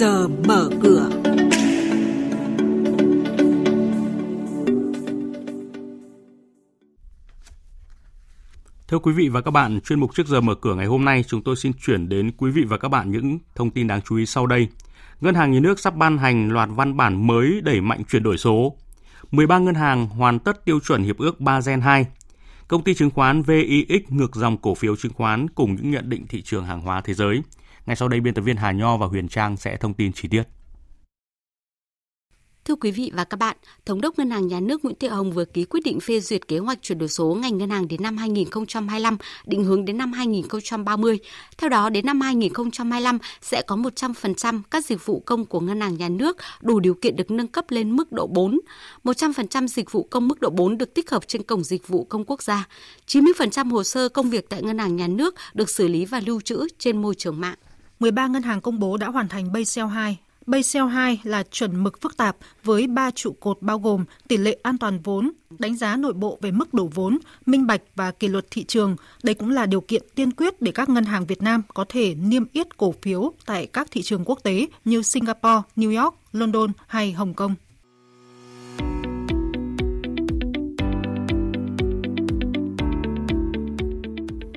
giờ mở cửa. Thưa quý vị và các bạn, chuyên mục trước giờ mở cửa ngày hôm nay chúng tôi xin chuyển đến quý vị và các bạn những thông tin đáng chú ý sau đây. Ngân hàng Nhà nước sắp ban hành loạt văn bản mới đẩy mạnh chuyển đổi số. 13 ngân hàng hoàn tất tiêu chuẩn hiệp ước 3 Gen 2. Công ty chứng khoán VIX ngược dòng cổ phiếu chứng khoán cùng những nhận định thị trường hàng hóa thế giới. Ngay sau đây biên tập viên Hà Nho và Huyền Trang sẽ thông tin chi tiết. Thưa quý vị và các bạn, Thống đốc Ngân hàng Nhà nước Nguyễn Thị Hồng vừa ký quyết định phê duyệt kế hoạch chuyển đổi số ngành ngân hàng đến năm 2025, định hướng đến năm 2030. Theo đó, đến năm 2025 sẽ có 100% các dịch vụ công của ngân hàng nhà nước đủ điều kiện được nâng cấp lên mức độ 4. 100% dịch vụ công mức độ 4 được tích hợp trên cổng dịch vụ công quốc gia. 90% hồ sơ công việc tại ngân hàng nhà nước được xử lý và lưu trữ trên môi trường mạng. 13 ngân hàng công bố đã hoàn thành Basel 2, Basel 2 là chuẩn mực phức tạp với 3 trụ cột bao gồm tỷ lệ an toàn vốn, đánh giá nội bộ về mức đổ vốn, minh bạch và kỷ luật thị trường. Đây cũng là điều kiện tiên quyết để các ngân hàng Việt Nam có thể niêm yết cổ phiếu tại các thị trường quốc tế như Singapore, New York, London hay Hồng Kông.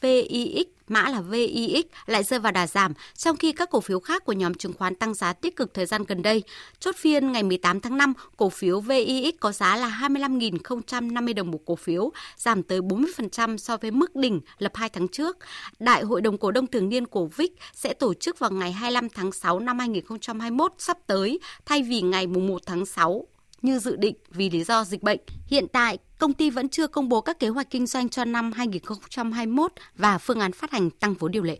VIX mã là VIX lại rơi vào đà giảm, trong khi các cổ phiếu khác của nhóm chứng khoán tăng giá tích cực thời gian gần đây. Chốt phiên ngày 18 tháng 5, cổ phiếu VIX có giá là 25.050 đồng một cổ phiếu, giảm tới 40% so với mức đỉnh lập 2 tháng trước. Đại hội đồng cổ đông thường niên của VIX sẽ tổ chức vào ngày 25 tháng 6 năm 2021 sắp tới, thay vì ngày 1 tháng 6 như dự định vì lý do dịch bệnh. Hiện tại, công ty vẫn chưa công bố các kế hoạch kinh doanh cho năm 2021 và phương án phát hành tăng vốn điều lệ.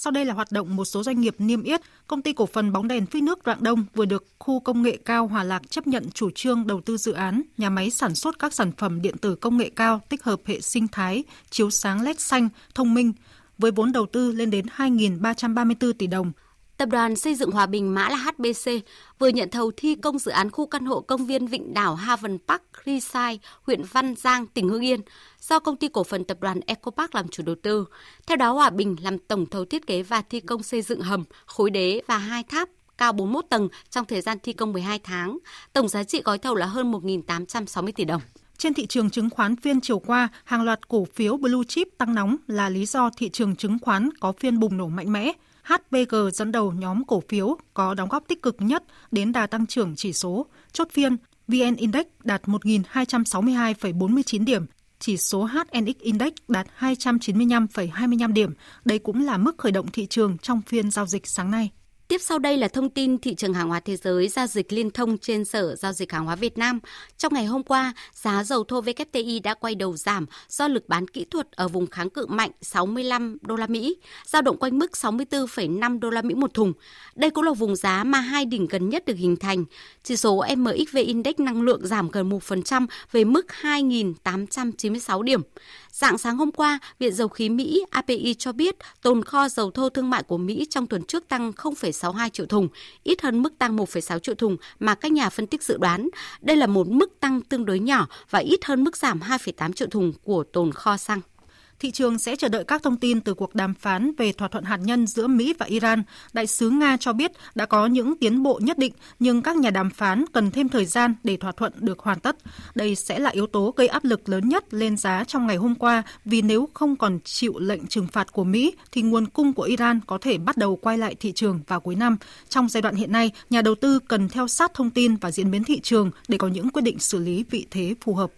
Sau đây là hoạt động một số doanh nghiệp niêm yết. Công ty cổ phần bóng đèn phích nước Rạng Đông vừa được khu công nghệ cao Hòa Lạc chấp nhận chủ trương đầu tư dự án nhà máy sản xuất các sản phẩm điện tử công nghệ cao tích hợp hệ sinh thái chiếu sáng LED xanh thông minh với vốn đầu tư lên đến 2.334 tỷ đồng. Tập đoàn xây dựng Hòa Bình mã là HBC vừa nhận thầu thi công dự án khu căn hộ công viên Vịnh Đảo Haven Park Reside, huyện Văn Giang, tỉnh Hưng Yên, do công ty cổ phần tập đoàn Ecopark làm chủ đầu tư. Theo đó, Hòa Bình làm tổng thầu thiết kế và thi công xây dựng hầm, khối đế và hai tháp cao 41 tầng trong thời gian thi công 12 tháng. Tổng giá trị gói thầu là hơn 1.860 tỷ đồng. Trên thị trường chứng khoán phiên chiều qua, hàng loạt cổ phiếu blue chip tăng nóng là lý do thị trường chứng khoán có phiên bùng nổ mạnh mẽ. HPG dẫn đầu nhóm cổ phiếu có đóng góp tích cực nhất đến đà tăng trưởng chỉ số. Chốt phiên, VN Index đạt 1.262,49 điểm, chỉ số HNX Index đạt 295,25 điểm. Đây cũng là mức khởi động thị trường trong phiên giao dịch sáng nay. Tiếp sau đây là thông tin thị trường hàng hóa thế giới giao dịch liên thông trên Sở Giao dịch Hàng hóa Việt Nam. Trong ngày hôm qua, giá dầu thô WTI đã quay đầu giảm do lực bán kỹ thuật ở vùng kháng cự mạnh 65 đô la Mỹ, dao động quanh mức 64,5 đô la Mỹ một thùng. Đây cũng là vùng giá mà hai đỉnh gần nhất được hình thành. Chỉ số MXV Index năng lượng giảm gần 1% về mức 2.896 điểm. Dạng sáng hôm qua, Viện Dầu khí Mỹ API cho biết tồn kho dầu thô thương mại của Mỹ trong tuần trước tăng 0,62 triệu thùng, ít hơn mức tăng 1,6 triệu thùng mà các nhà phân tích dự đoán. Đây là một mức tăng tương đối nhỏ và ít hơn mức giảm 2,8 triệu thùng của tồn kho xăng thị trường sẽ chờ đợi các thông tin từ cuộc đàm phán về thỏa thuận hạt nhân giữa Mỹ và Iran. Đại sứ Nga cho biết đã có những tiến bộ nhất định, nhưng các nhà đàm phán cần thêm thời gian để thỏa thuận được hoàn tất. Đây sẽ là yếu tố gây áp lực lớn nhất lên giá trong ngày hôm qua, vì nếu không còn chịu lệnh trừng phạt của Mỹ, thì nguồn cung của Iran có thể bắt đầu quay lại thị trường vào cuối năm. Trong giai đoạn hiện nay, nhà đầu tư cần theo sát thông tin và diễn biến thị trường để có những quyết định xử lý vị thế phù hợp.